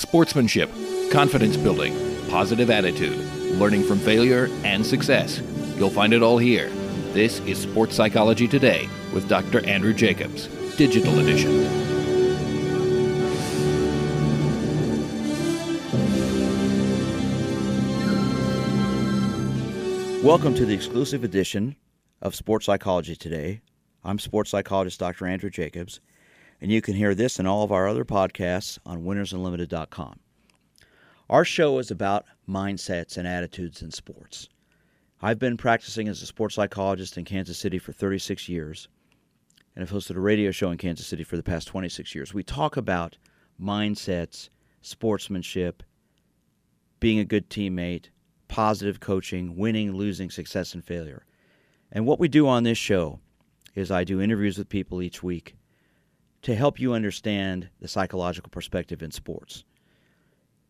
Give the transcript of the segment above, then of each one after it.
sportsmanship, confidence building, positive attitude, learning from failure and success. You'll find it all here. This is Sports Psychology Today with Dr. Andrew Jacobs, Digital Edition. Welcome to the exclusive edition of Sports Psychology Today. I'm sports psychologist Dr. Andrew Jacobs, and you can hear this and all of our other podcasts on winnersunlimited.com. Our show is about mindsets and attitudes in sports. I've been practicing as a sports psychologist in Kansas City for 36 years, and I've hosted a radio show in Kansas City for the past 26 years. We talk about mindsets, sportsmanship, being a good teammate, positive coaching, winning, losing, success, and failure. And what we do on this show is I do interviews with people each week to help you understand the psychological perspective in sports.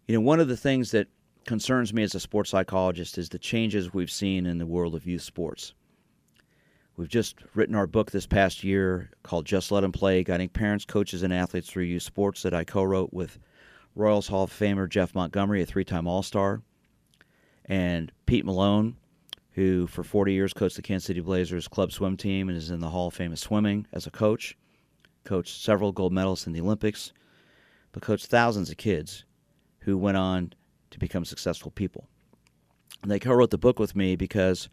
You know, one of the things that concerns me as a sports psychologist is the changes we've seen in the world of youth sports. We've just written our book this past year called Just Let Them Play Guiding Parents, Coaches, and Athletes Through Youth Sports that I co wrote with Royals Hall of Famer Jeff Montgomery, a three time All Star and Pete Malone, who for 40 years coached the Kansas City Blazers club swim team and is in the Hall of Fame of swimming as a coach, coached several gold medalists in the Olympics, but coached thousands of kids who went on to become successful people. And they co wrote the book with me because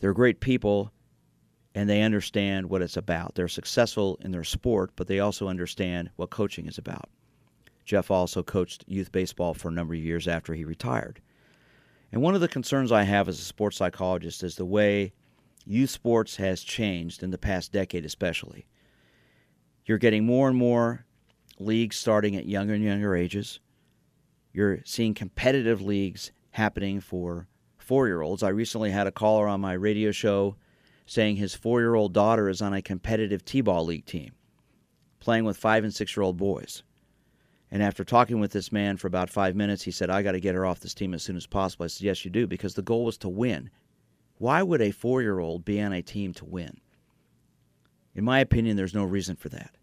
they're great people and they understand what it's about. They're successful in their sport, but they also understand what coaching is about. Jeff also coached youth baseball for a number of years after he retired. And one of the concerns I have as a sports psychologist is the way youth sports has changed in the past decade, especially. You're getting more and more leagues starting at younger and younger ages. You're seeing competitive leagues happening for four year olds. I recently had a caller on my radio show saying his four year old daughter is on a competitive T ball league team, playing with five and six year old boys. And after talking with this man for about five minutes, he said, I got to get her off this team as soon as possible. I said, Yes, you do, because the goal was to win. Why would a four year old be on a team to win? In my opinion, there's no reason for that.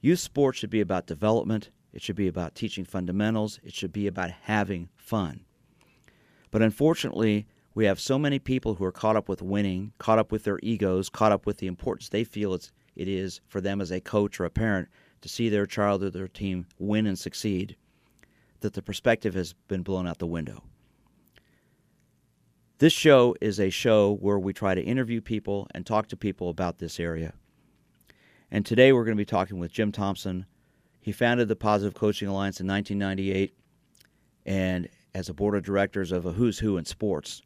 Youth sports should be about development, it should be about teaching fundamentals, it should be about having fun. But unfortunately, we have so many people who are caught up with winning, caught up with their egos, caught up with the importance they feel it's, it is for them as a coach or a parent to see their child or their team win and succeed, that the perspective has been blown out the window. This show is a show where we try to interview people and talk to people about this area. And today we're going to be talking with Jim Thompson. He founded the Positive Coaching Alliance in 1998 and as a board of directors of a who's who in sports.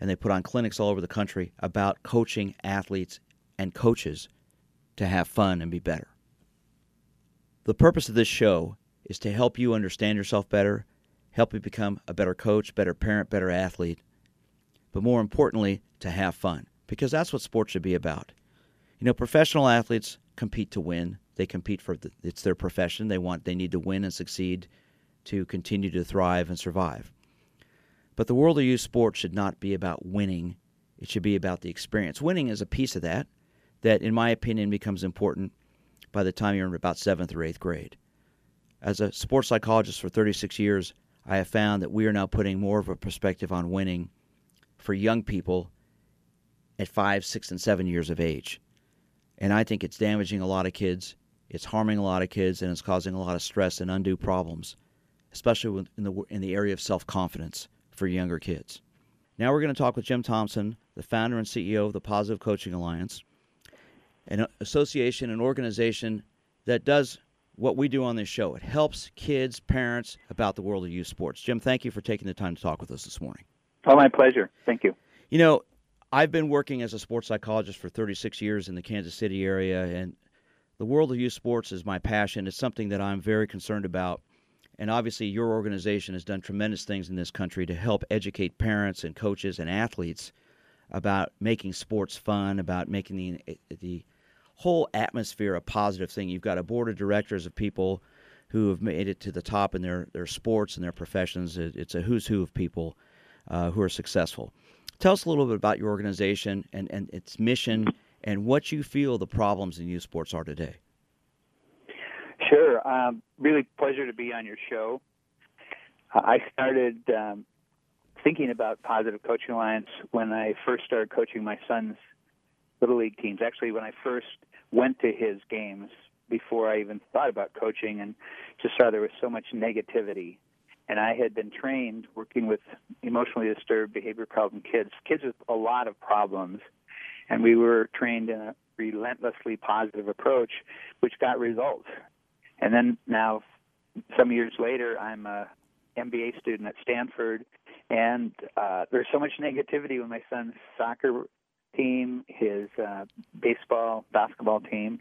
And they put on clinics all over the country about coaching athletes and coaches to have fun and be better. The purpose of this show is to help you understand yourself better, help you become a better coach, better parent, better athlete, but more importantly, to have fun, because that's what sports should be about. You know, professional athletes compete to win. They compete for the, it's their profession. They want they need to win and succeed to continue to thrive and survive. But the world of youth sports should not be about winning. It should be about the experience. Winning is a piece of that that in my opinion becomes important by the time you're in about seventh or eighth grade. As a sports psychologist for 36 years, I have found that we are now putting more of a perspective on winning for young people at five, six, and seven years of age. And I think it's damaging a lot of kids, it's harming a lot of kids, and it's causing a lot of stress and undue problems, especially in the, in the area of self confidence for younger kids. Now we're going to talk with Jim Thompson, the founder and CEO of the Positive Coaching Alliance an association, an organization that does what we do on this show. It helps kids, parents about the world of youth sports. Jim, thank you for taking the time to talk with us this morning. Oh, my pleasure. Thank you. You know, I've been working as a sports psychologist for 36 years in the Kansas City area, and the world of youth sports is my passion. It's something that I'm very concerned about. And obviously, your organization has done tremendous things in this country to help educate parents and coaches and athletes about making sports fun, about making the the whole atmosphere a positive thing. You've got a board of directors of people who have made it to the top in their, their sports and their professions. It's a who's who of people uh, who are successful. Tell us a little bit about your organization and, and its mission and what you feel the problems in youth sports are today. Sure. Um, really pleasure to be on your show. Uh, I started um, thinking about Positive Coaching Alliance when I first started coaching my son's little league teams. Actually, when I first went to his games before I even thought about coaching, and just saw there was so much negativity. And I had been trained working with emotionally disturbed, behavior problem kids, kids with a lot of problems, and we were trained in a relentlessly positive approach, which got results. And then now, some years later, I'm a MBA student at Stanford, and uh, there's so much negativity with my son's soccer team, his uh, baseball, basketball team,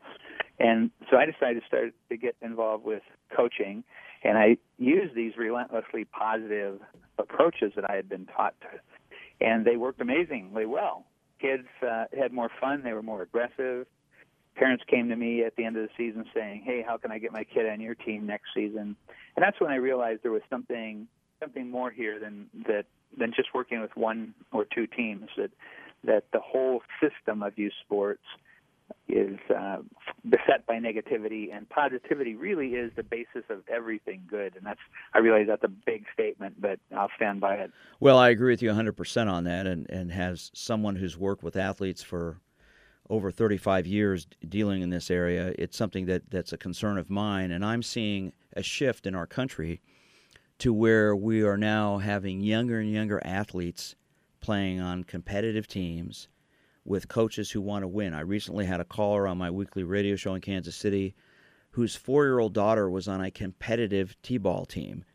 and so I decided to start to get involved with coaching, and I used these relentlessly positive approaches that I had been taught to, and they worked amazingly well. Kids uh, had more fun; they were more aggressive. Parents came to me at the end of the season saying, "Hey, how can I get my kid on your team next season?" And that's when I realized there was something something more here than that than just working with one or two teams. That that the whole system of youth sports is uh, beset by negativity, and positivity really is the basis of everything good. And that's I realize that's a big statement, but I'll stand by it. Well, I agree with you 100% on that, and and has someone who's worked with athletes for over 35 years dealing in this area, it's something that that's a concern of mine, and I'm seeing a shift in our country to where we are now having younger and younger athletes playing on competitive teams with coaches who want to win. I recently had a caller on my weekly radio show in Kansas City whose four year old daughter was on a competitive T ball team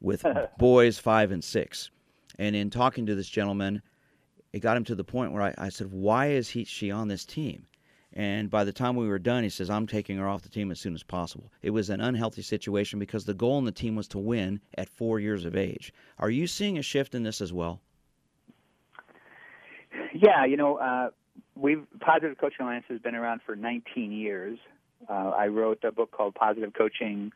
with boys five and six. And in talking to this gentleman, it got him to the point where I, I said, Why is he she on this team? And by the time we were done, he says, I'm taking her off the team as soon as possible. It was an unhealthy situation because the goal in the team was to win at four years of age. Are you seeing a shift in this as well? Yeah, you know, uh, we've Positive Coaching Alliance has been around for 19 years. Uh, I wrote a book called Positive Coaching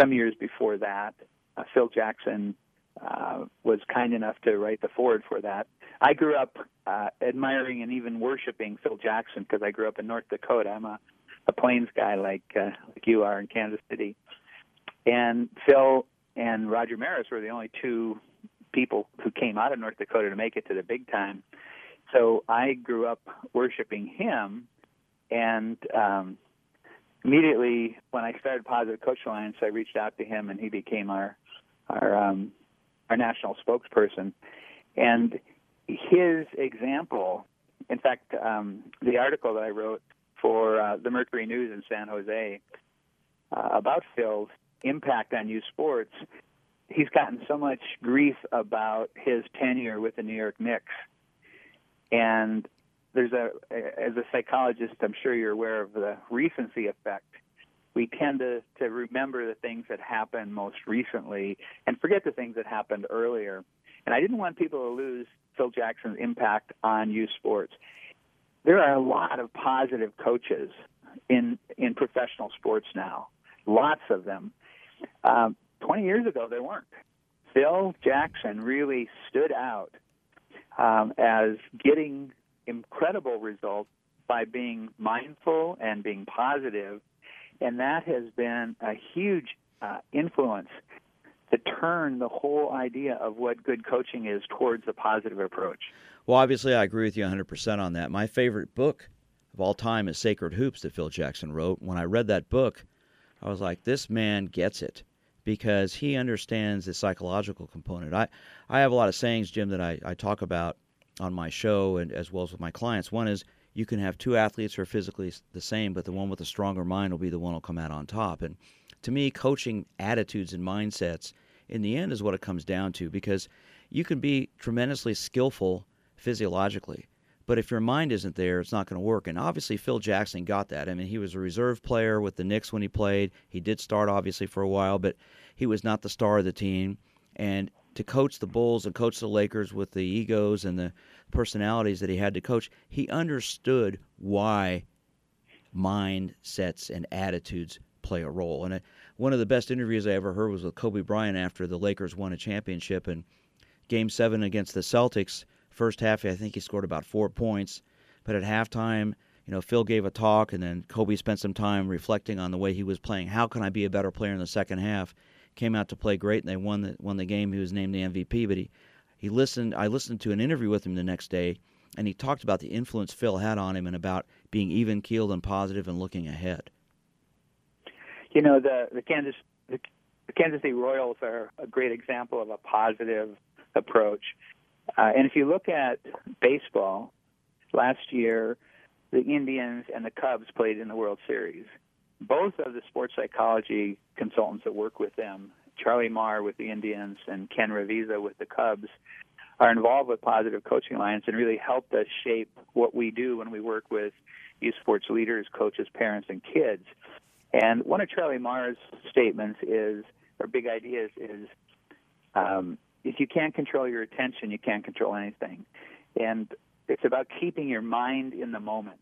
some years before that. Uh, Phil Jackson uh, was kind enough to write the foreword for that. I grew up uh, admiring and even worshiping Phil Jackson because I grew up in North Dakota. I'm a, a Plains guy like uh, like you are in Kansas City, and Phil and Roger Maris were the only two people who came out of North Dakota to make it to the big time. So I grew up worshiping him, and um, immediately when I started Positive Coach Alliance, I reached out to him, and he became our our um, our national spokesperson. And his example, in fact, um, the article that I wrote for uh, the Mercury News in San Jose uh, about Phil's impact on youth sports, he's gotten so much grief about his tenure with the New York Knicks and there's a, as a psychologist, I'm sure you're aware of the recency effect. We tend to, to remember the things that happened most recently and forget the things that happened earlier. And I didn't want people to lose Phil Jackson's impact on youth sports. There are a lot of positive coaches in in professional sports now, lots of them. Um, 20 years ago, there weren't. Phil Jackson really stood out um, as getting incredible results by being mindful and being positive, and that has been a huge uh, influence to turn the whole idea of what good coaching is towards a positive approach. Well, obviously, I agree with you 100% on that. My favorite book of all time is Sacred Hoops that Phil Jackson wrote. When I read that book, I was like, this man gets it because he understands the psychological component. I, I have a lot of sayings, Jim, that I, I talk about on my show and as well as with my clients. One is you can have two athletes who are physically the same, but the one with a stronger mind will be the one who'll come out on top. And to me, coaching attitudes and mindsets in the end is what it comes down to because you can be tremendously skillful physiologically. But if your mind isn't there, it's not going to work. And obviously, Phil Jackson got that. I mean, he was a reserve player with the Knicks when he played. He did start, obviously, for a while, but he was not the star of the team. And to coach the Bulls and coach the Lakers with the egos and the personalities that he had to coach, he understood why mindsets and attitudes play a role. And uh, one of the best interviews I ever heard was with Kobe Bryant after the Lakers won a championship and Game Seven against the Celtics. First half, I think he scored about four points, but at halftime, you know, Phil gave a talk, and then Kobe spent some time reflecting on the way he was playing. How can I be a better player in the second half? Came out to play great, and they won the won the game. He was named the MVP. But he he listened. I listened to an interview with him the next day, and he talked about the influence Phil had on him and about being even keeled and positive and looking ahead. You know, the the Kansas the, the Kansas City Royals are a great example of a positive approach. Uh, and if you look at baseball, last year the Indians and the Cubs played in the World Series. Both of the sports psychology consultants that work with them, Charlie Maher with the Indians and Ken Ravizza with the Cubs, are involved with Positive Coaching Alliance and really helped us shape what we do when we work with youth sports leaders, coaches, parents, and kids. And one of Charlie Maher's statements is, or big ideas is, um, if you can't control your attention, you can't control anything. And it's about keeping your mind in the moment.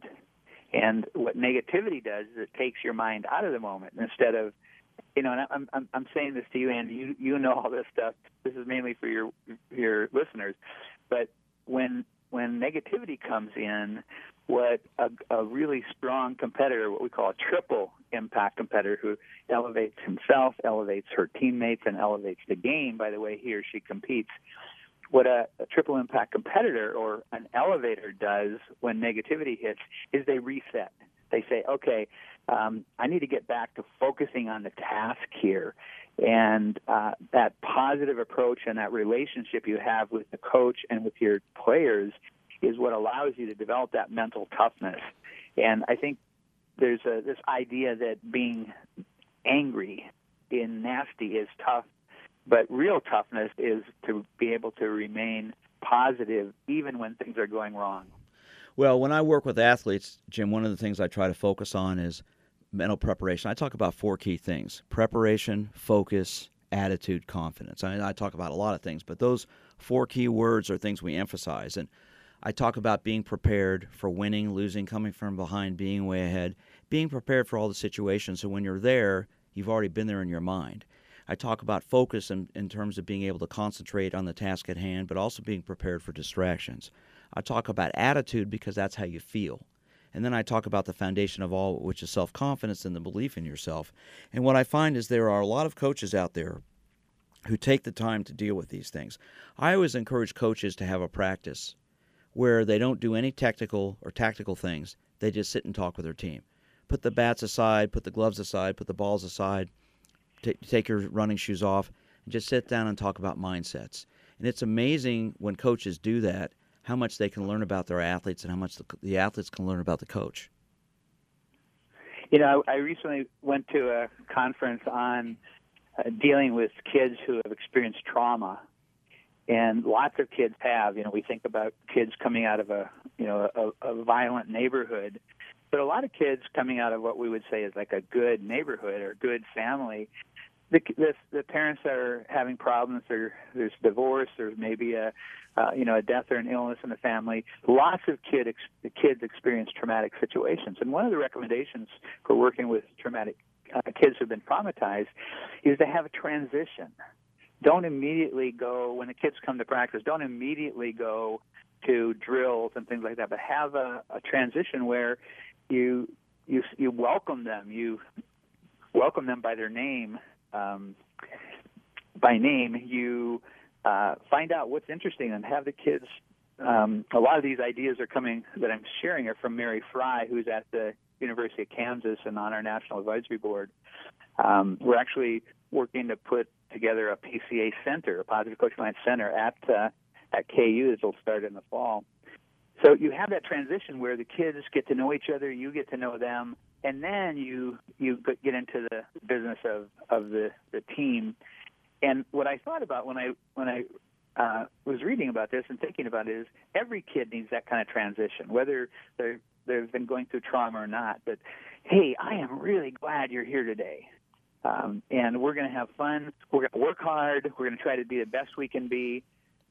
And what negativity does is it takes your mind out of the moment instead of, you know, and I'm I'm, I'm saying this to you, Andy. You you know all this stuff. This is mainly for your your listeners, but when when negativity comes in, what a, a really strong competitor, what we call a triple impact competitor, who elevates himself, elevates her teammates, and elevates the game by the way he or she competes what a, a, triple impact competitor or an elevator does when negativity hits is they reset. They say, okay, um, I need to get back to focusing on the task here. And uh, that positive approach and that relationship you have with the coach and with your players is what allows you to develop that mental toughness. And I think there's a, this idea that being angry and nasty is tough but real toughness is to be able to remain positive even when things are going wrong. Well, when I work with athletes, Jim, one of the things I try to focus on is mental preparation. I talk about four key things preparation, focus, attitude, confidence. I, mean, I talk about a lot of things, but those four key words are things we emphasize. And I talk about being prepared for winning, losing, coming from behind, being way ahead, being prepared for all the situations. So when you're there, you've already been there in your mind. I talk about focus in, in terms of being able to concentrate on the task at hand, but also being prepared for distractions. I talk about attitude because that's how you feel. And then I talk about the foundation of all, which is self confidence and the belief in yourself. And what I find is there are a lot of coaches out there who take the time to deal with these things. I always encourage coaches to have a practice where they don't do any technical or tactical things, they just sit and talk with their team. Put the bats aside, put the gloves aside, put the balls aside, t- take your running shoes off and just sit down and talk about mindsets. And it's amazing when coaches do that how much they can learn about their athletes and how much the, the athletes can learn about the coach. You know, I recently went to a conference on uh, dealing with kids who have experienced trauma, and lots of kids have. You know, we think about kids coming out of a you know a, a violent neighborhood, but a lot of kids coming out of what we would say is like a good neighborhood or good family the, the the parents that are having problems or there's divorce or maybe a uh, you know a death or an illness in the family. Lots of kid ex- kids experience traumatic situations. And one of the recommendations for working with traumatic uh, kids who've been traumatized is to have a transition. Don't immediately go when the kids come to practice don't immediately go to drills and things like that but have a, a transition where you you you welcome them you welcome them by their name um, by name, you uh, find out what's interesting and have the kids. Um, a lot of these ideas are coming that I'm sharing are from Mary Fry, who's at the University of Kansas and on our National Advisory Board. Um, we're actually working to put together a PCA center, a Positive Coaching Alliance Center at uh, at KU that will start in the fall. So you have that transition where the kids get to know each other, you get to know them, and then you you get into the business of of the the team. And what I thought about when I when I uh, was reading about this and thinking about it is every kid needs that kind of transition, whether they're they've been going through trauma or not. But hey, I am really glad you're here today. Um, and we're going to have fun. We're going to work hard. We're going to try to be the best we can be.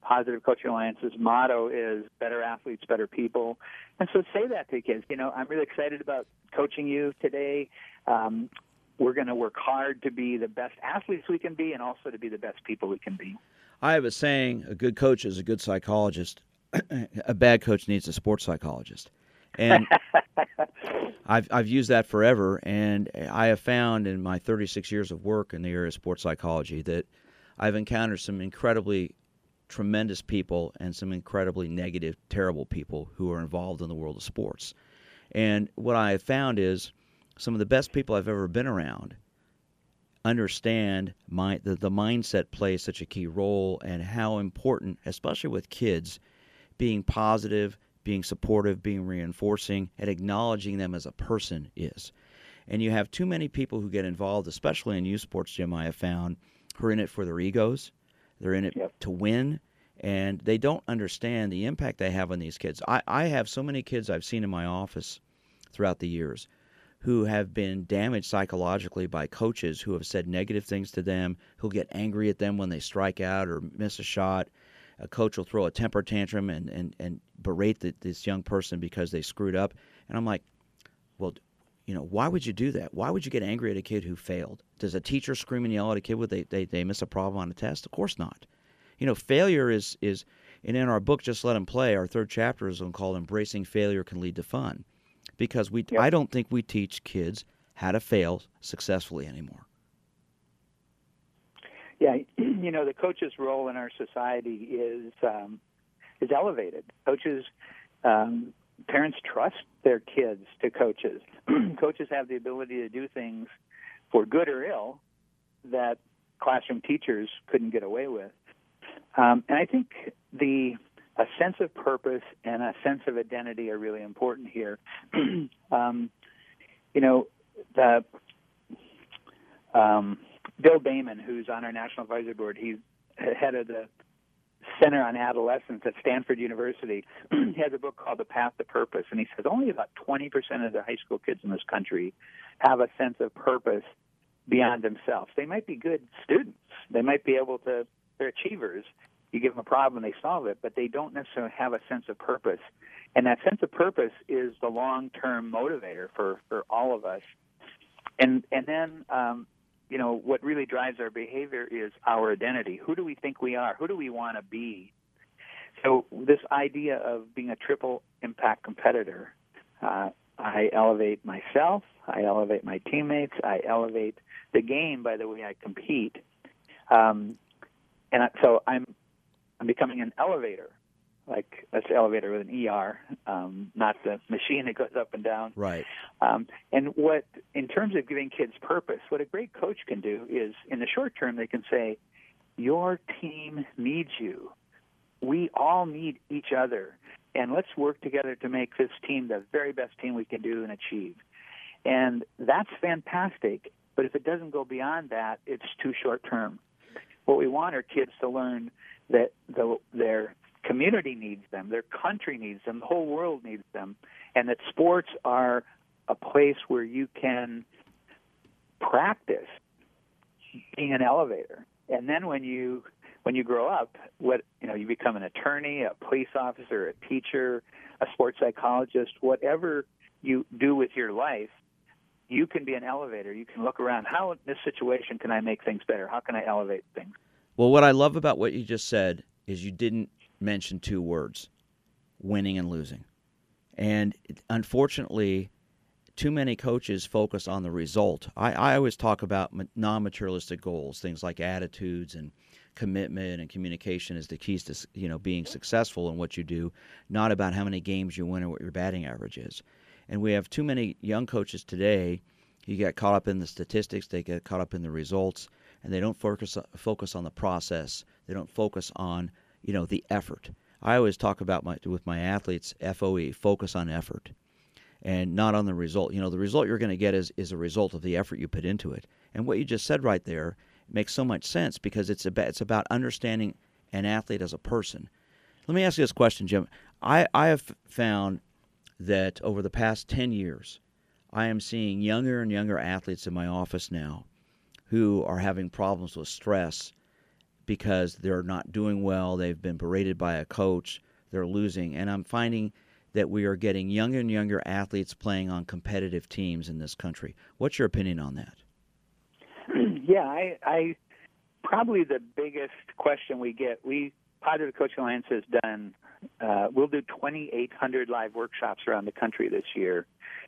Positive Coaching Alliance's motto is better athletes, better people. And so say that to the kids. You know, I'm really excited about coaching you today. Um, we're going to work hard to be the best athletes we can be and also to be the best people we can be. I have a saying a good coach is a good psychologist, a bad coach needs a sports psychologist. And I've I've used that forever, and I have found in my 36 years of work in the area of sports psychology that I've encountered some incredibly tremendous people and some incredibly negative, terrible people who are involved in the world of sports. And what I have found is some of the best people I've ever been around understand my the, the mindset plays such a key role and how important, especially with kids, being positive, being supportive, being reinforcing, and acknowledging them as a person is. And you have too many people who get involved, especially in youth sports, Jim, I have found, who are in it for their egos. They're in it yep. to win, and they don't understand the impact they have on these kids. I, I have so many kids I've seen in my office throughout the years who have been damaged psychologically by coaches who have said negative things to them, who'll get angry at them when they strike out or miss a shot. A coach will throw a temper tantrum and, and, and berate the, this young person because they screwed up. And I'm like, well, you know, why would you do that? Why would you get angry at a kid who failed? Does a teacher scream and yell at a kid when they, they, they miss a problem on a test? Of course not. You know, failure is, is and in our book, Just Let Them Play, our third chapter is called Embracing Failure Can Lead to Fun because we yep. I don't think we teach kids how to fail successfully anymore. Yeah, you know the coach's role in our society is um, is elevated. Coaches, um, parents trust their kids to coaches. coaches have the ability to do things for good or ill that classroom teachers couldn't get away with. Um, and I think the a sense of purpose and a sense of identity are really important here. um, you know, the um, Bill Damon, who's on our national advisory board, he's head of the Center on Adolescence at Stanford University. has a book called The Path to Purpose, and he says only about 20% of the high school kids in this country have a sense of purpose beyond themselves. They might be good students. They might be able to, they're achievers, you give them a problem, they solve it, but they don't necessarily have a sense of purpose. And that sense of purpose is the long-term motivator for for all of us. And and then um, you know what really drives our behavior is our identity. Who do we think we are? Who do we want to be? So this idea of being a triple impact competitor, uh, I elevate myself, I elevate my teammates, I elevate the game by the way I compete. Um, and so I'm I'm becoming an elevator, like that's elevator with an ER, um, not the machine that goes up and down. Right. Um, and what, in terms of giving kids purpose, what a great coach can do is, in the short term, they can say, "Your team needs you. We all need each other, and let's work together to make this team the very best team we can do and achieve." And that's fantastic. But if it doesn't go beyond that, it's too short term. What we want our kids to learn that the, their community needs them, their country needs them, the whole world needs them, and that sports are a place where you can practice being an elevator. And then when you when you grow up, what you know, you become an attorney, a police officer, a teacher, a sports psychologist, whatever you do with your life, you can be an elevator. You can look around. How in this situation can I make things better? How can I elevate things? Well, what I love about what you just said is you didn't mention two words winning and losing. And unfortunately, too many coaches focus on the result. I, I always talk about non materialistic goals, things like attitudes and commitment and communication as the keys to you know being successful in what you do, not about how many games you win or what your batting average is. And we have too many young coaches today. You get caught up in the statistics, they get caught up in the results, and they don't focus focus on the process. They don't focus on you know the effort. I always talk about my with my athletes FOE, focus on effort, and not on the result. You know, the result you're going to get is is a result of the effort you put into it. And what you just said right there makes so much sense because it's about it's about understanding an athlete as a person. Let me ask you this question, Jim. I, I have found that over the past 10 years, I am seeing younger and younger athletes in my office now who are having problems with stress because they're not doing well, they've been berated by a coach, they're losing. And I'm finding that we are getting younger and younger athletes playing on competitive teams in this country. What's your opinion on that? Yeah, I, I probably the biggest question we get. We Positive Coaching Alliance has done Uh, we'll do 2,800 live workshops around the country this year,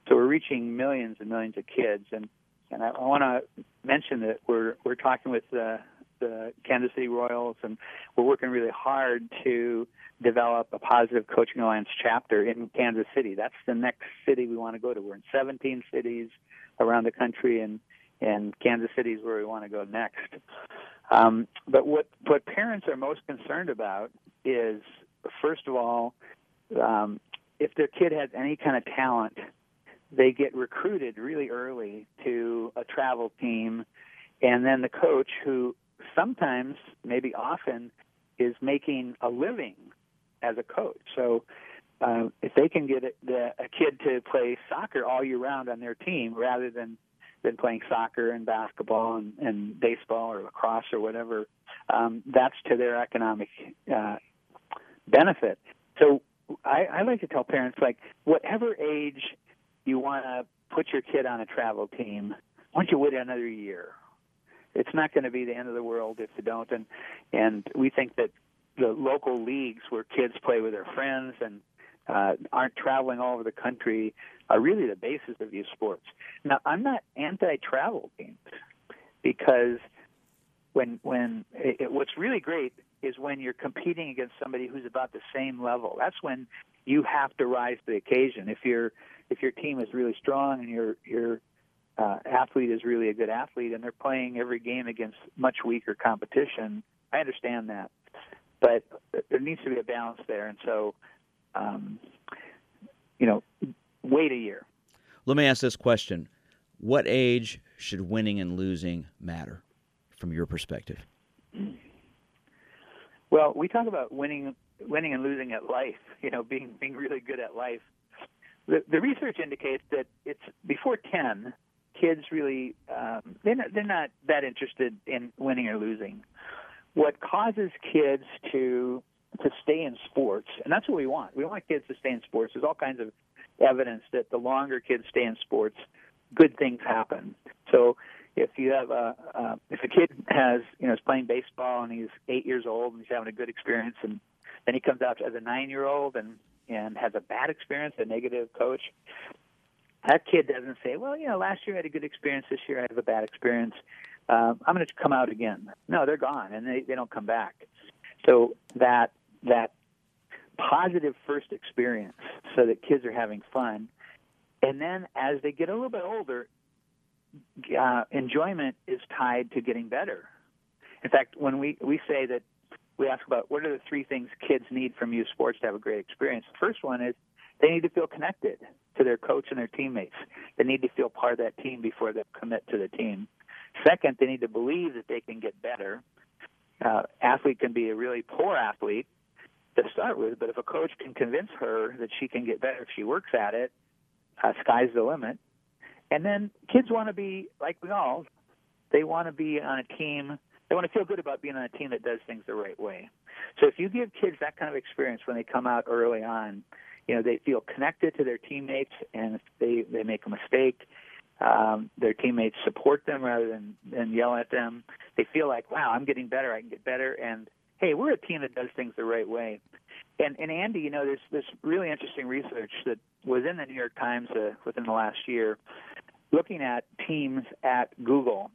so we're reaching millions and millions of kids. And and I, I want to mention that we're we're talking with the the Kansas City Royals, and we're working really hard to develop a positive coaching alliance chapter in Kansas City. That's the next city we want to go to. We're in 17 cities around the country, and and Kansas City is where we want to go next. Um, but what what parents are most concerned about is first of all, um, if their kid has any kind of talent, they get recruited really early to a travel team, and then the coach, who sometimes, maybe often, is making a living as a coach. So uh, if they can get a, the, a kid to play soccer all year round on their team rather than than playing soccer and basketball and, and baseball or lacrosse or whatever, um, that's to their economic uh, benefit. So I, I like to tell parents like whatever age you want to put your kid on a travel team, why don't you wait another year? It's not going to be the end of the world if you don't. And and we think that the local leagues where kids play with their friends and uh, aren't traveling all over the country are really the basis of youth sports. Now, I'm not anti-travel games because when when it, what's really great is when you're competing against somebody who's about the same level. That's when you have to rise to the occasion. If your if your team is really strong and your your uh, athlete is really a good athlete and they're playing every game against much weaker competition, I understand that. But there needs to be a balance there, and so um, you know, wait a year. Let me ask this question: What age should winning and losing matter, from your perspective? Well, we talk about winning, winning and losing at life. You know, being being really good at life. The, the research indicates that it's before ten, kids really um, they're not, they're not that interested in winning or losing. What causes kids to to stay in sports, and that's what we want. We want kids to stay in sports. There's all kinds of evidence that the longer kids stay in sports, good things happen. So if you have a uh, if a kid has you know is playing baseball and he's eight years old and he's having a good experience and then he comes out as a nine year old and and has a bad experience, a negative coach, that kid doesn't say, well, you know, last year I had a good experience, this year I have a bad experience. Um, I'm going to come out again. No, they're gone and they, they don't come back. So that that positive first experience, so that kids are having fun, and then as they get a little bit older, uh, enjoyment is tied to getting better. In fact, when we, we say that we ask about what are the three things kids need from youth sports to have a great experience, the first one is they need to feel connected to their coach and their teammates. They need to feel part of that team before they commit to the team. Second, they need to believe that they can get better. Uh, athlete can be a really poor athlete to start with, but if a coach can convince her that she can get better if she works at it, uh, sky's the limit. And then kids want to be like we all. They want to be on a team. They want to feel good about being on a team that does things the right way. So if you give kids that kind of experience when they come out early on, you know they feel connected to their teammates, and if they they make a mistake, um, their teammates support them rather than than yell at them. They feel like, wow, I'm getting better. I can get better, and hey, we're a team that does things the right way. And, and Andy, you know, there's this really interesting research that was in the New York Times uh, within the last year, looking at teams at Google.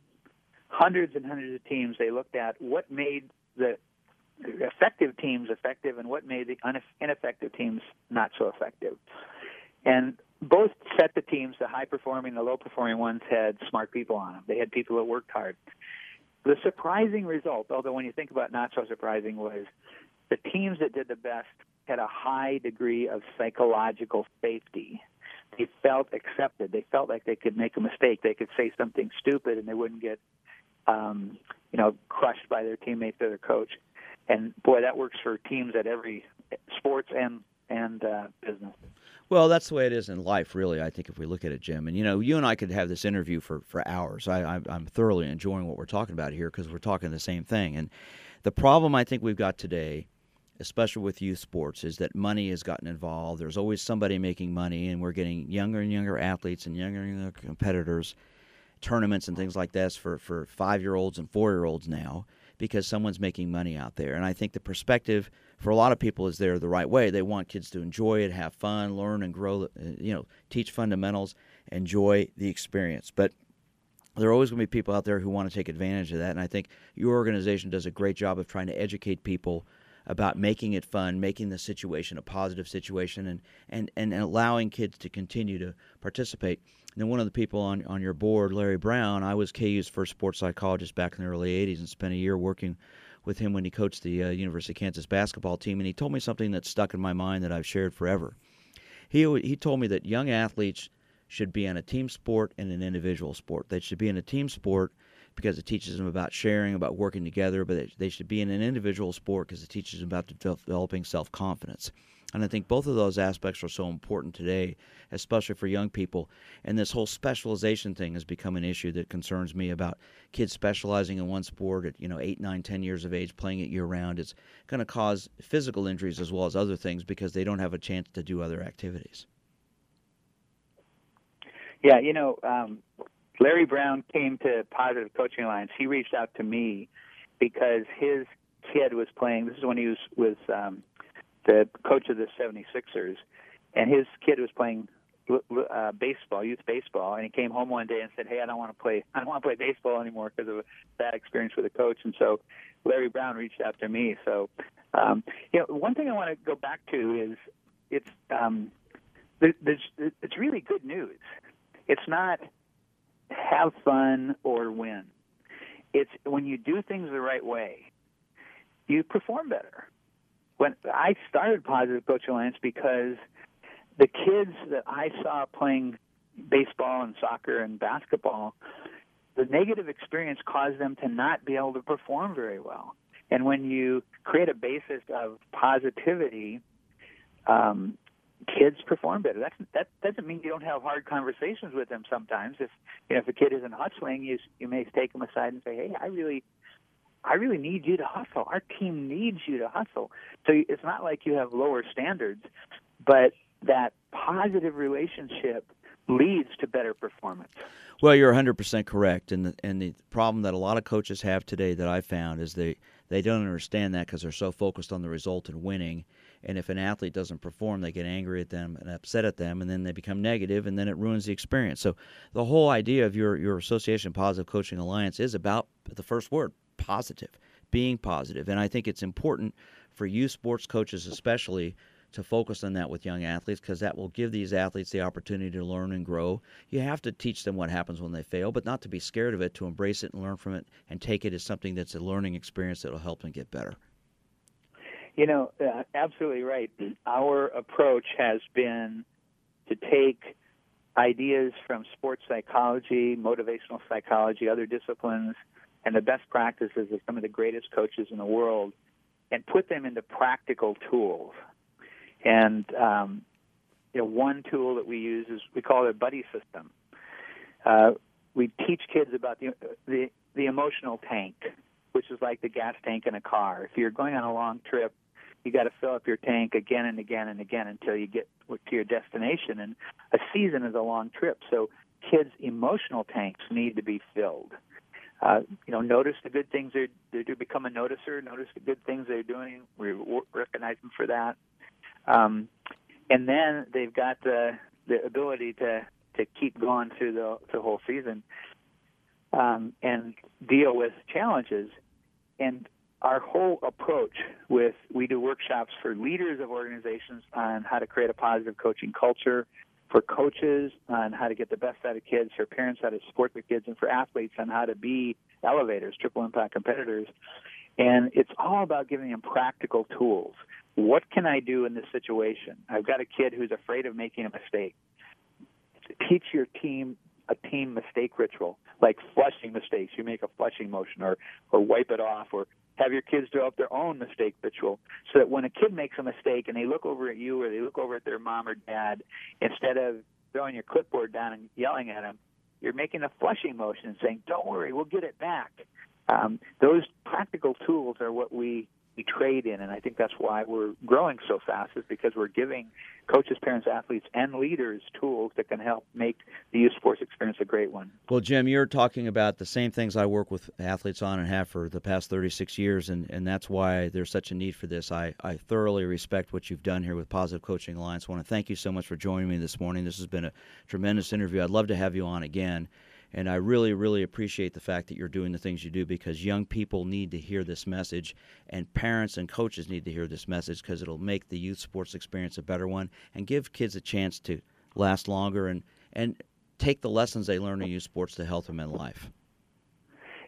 Hundreds and hundreds of teams. They looked at what made the effective teams effective and what made the ineffective teams not so effective. And both set the teams, the high performing, the low performing ones had smart people on them. They had people that worked hard. The surprising result, although when you think about it, not so surprising, was the teams that did the best had a high degree of psychological safety. They felt accepted. They felt like they could make a mistake. They could say something stupid and they wouldn't get, um, you know, crushed by their teammates or their coach. And boy, that works for teams at every sports and and uh, business. Well, that's the way it is in life, really. I think if we look at it, Jim, and you know, you and I could have this interview for for hours. I, I'm thoroughly enjoying what we're talking about here because we're talking the same thing. And the problem I think we've got today, especially with youth sports, is that money has gotten involved. There's always somebody making money, and we're getting younger and younger athletes and younger and younger competitors, tournaments and things like this for for five year olds and four year olds now because someone's making money out there. And I think the perspective for a lot of people is there the right way. They want kids to enjoy it, have fun, learn and grow, uh, you know, teach fundamentals, enjoy the experience. But there are always going to be people out there who want to take advantage of that. And I think your organization does a great job of trying to educate people about making it fun, making the situation a positive situation, and, and, and allowing kids to continue to participate. And then one of the people on, on your board, Larry Brown, I was KU's first sports psychologist back in the early 80s and spent a year working with him when he coached the uh, University of Kansas basketball team. And he told me something that stuck in my mind that I've shared forever. He, he told me that young athletes should be in a team sport and an individual sport. They should be in a team sport because it teaches them about sharing, about working together, but they should be in an individual sport because it teaches them about developing self confidence. And I think both of those aspects are so important today, especially for young people. And this whole specialization thing has become an issue that concerns me about kids specializing in one sport at, you know, eight, nine, ten years of age, playing it year round. It's going to cause physical injuries as well as other things because they don't have a chance to do other activities. Yeah, you know, um, Larry Brown came to Positive Coaching Alliance. He reached out to me because his kid was playing. This is when he was was um, the coach of the 76ers, and his kid was playing uh, baseball, youth baseball, and he came home one day and said, "Hey, I don't want to play. I don't want to play baseball anymore because of a bad experience with a coach." And so, Larry Brown reached out to me. So, um, you know, one thing I want to go back to is it's um, there's, it's really good news. It's not have fun or win. It's when you do things the right way, you perform better. When I started Positive Coach Alliance because the kids that I saw playing baseball and soccer and basketball, the negative experience caused them to not be able to perform very well. And when you create a basis of positivity, um, kids perform better. That's, that doesn't mean you don't have hard conversations with them. Sometimes, if you know if a kid isn't hustling, you you may take them aside and say, "Hey, I really, I really need you to hustle. Our team needs you to hustle." So it's not like you have lower standards, but that positive relationship leads to better performance. Well, you're 100% correct, and the, and the problem that a lot of coaches have today that I found is they they don't understand that because they're so focused on the result and winning and if an athlete doesn't perform, they get angry at them and upset at them, and then they become negative, and then it ruins the experience. So the whole idea of your your association, Positive Coaching Alliance, is about the first word, positive, being positive, and I think it's important for you sports coaches, especially to focus on that with young athletes because that will give these athletes the opportunity to learn and grow. You have to teach them what happens when they fail, but not to be scared of it, to embrace it and learn from it and take it as something that's a learning experience that will help them get better. You know, uh, absolutely right. Our approach has been to take ideas from sports psychology, motivational psychology, other disciplines, and the best practices of some of the greatest coaches in the world and put them into practical tools. And um, you know, one tool that we use is we call it a buddy system. Uh, we teach kids about the, the the emotional tank, which is like the gas tank in a car. If you're going on a long trip, you got to fill up your tank again and again and again until you get to your destination. And a season is a long trip, so kids' emotional tanks need to be filled. Uh, you know, notice the good things they they do. Become a noticer. Notice the good things they're doing. We recognize them for that. Um, and then they've got the the ability to to keep going through the the whole season um, and deal with challenges. And our whole approach with we do workshops for leaders of organizations on how to create a positive coaching culture for coaches on how to get the best out of kids for parents how to support their kids and for athletes on how to be elevators triple impact competitors. And it's all about giving them practical tools. What can i do in this situation? I've got a kid who's afraid of making a mistake. Teach your team a team mistake ritual like flushing mistakes. You make a flushing motion or or wipe it off or have your kids develop their own mistake ritual so that when a kid makes a mistake and they look over at you or they look over at their mom or dad, instead of throwing your clipboard down and yelling at them, you're making a flushing motion and saying, "Don't worry, we'll get it back." Um, those practical tools are what we we trade in, and I think that's why we're growing so fast. Is because we're giving coaches, parents, athletes, and leaders tools that can help make the youth sports experience a great one. Well, Jim, you're talking about the same things I work with athletes on and have for the past 36 years, and, and that's why there's such a need for this. I, I thoroughly respect what you've done here with Positive Coaching Alliance. I want to thank you so much for joining me this morning. This has been a tremendous interview. I'd love to have you on again. And I really, really appreciate the fact that you're doing the things you do because young people need to hear this message, and parents and coaches need to hear this message because it'll make the youth sports experience a better one and give kids a chance to last longer and, and take the lessons they learn in youth sports to help them in life.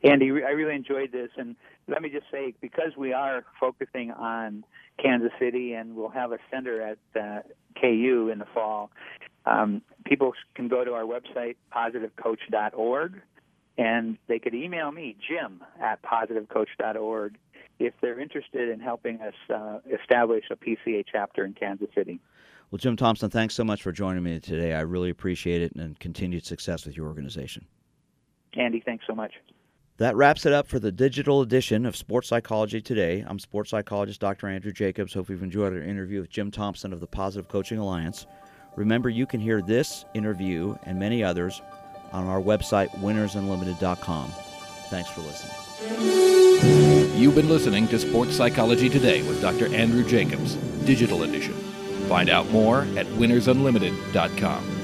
Andy, I really enjoyed this, and let me just say, because we are focusing on Kansas City, and we'll have a center at uh, KU in the fall. Um, people can go to our website, positivecoach.org, and they could email me, Jim, at positivecoach.org, if they're interested in helping us uh, establish a PCA chapter in Kansas City. Well, Jim Thompson, thanks so much for joining me today. I really appreciate it and continued success with your organization. Andy, thanks so much. That wraps it up for the digital edition of Sports Psychology Today. I'm sports psychologist Dr. Andrew Jacobs. Hope you've enjoyed our interview with Jim Thompson of the Positive Coaching Alliance. Remember, you can hear this interview and many others on our website, winnersunlimited.com. Thanks for listening. You've been listening to Sports Psychology Today with Dr. Andrew Jacobs, Digital Edition. Find out more at winnersunlimited.com.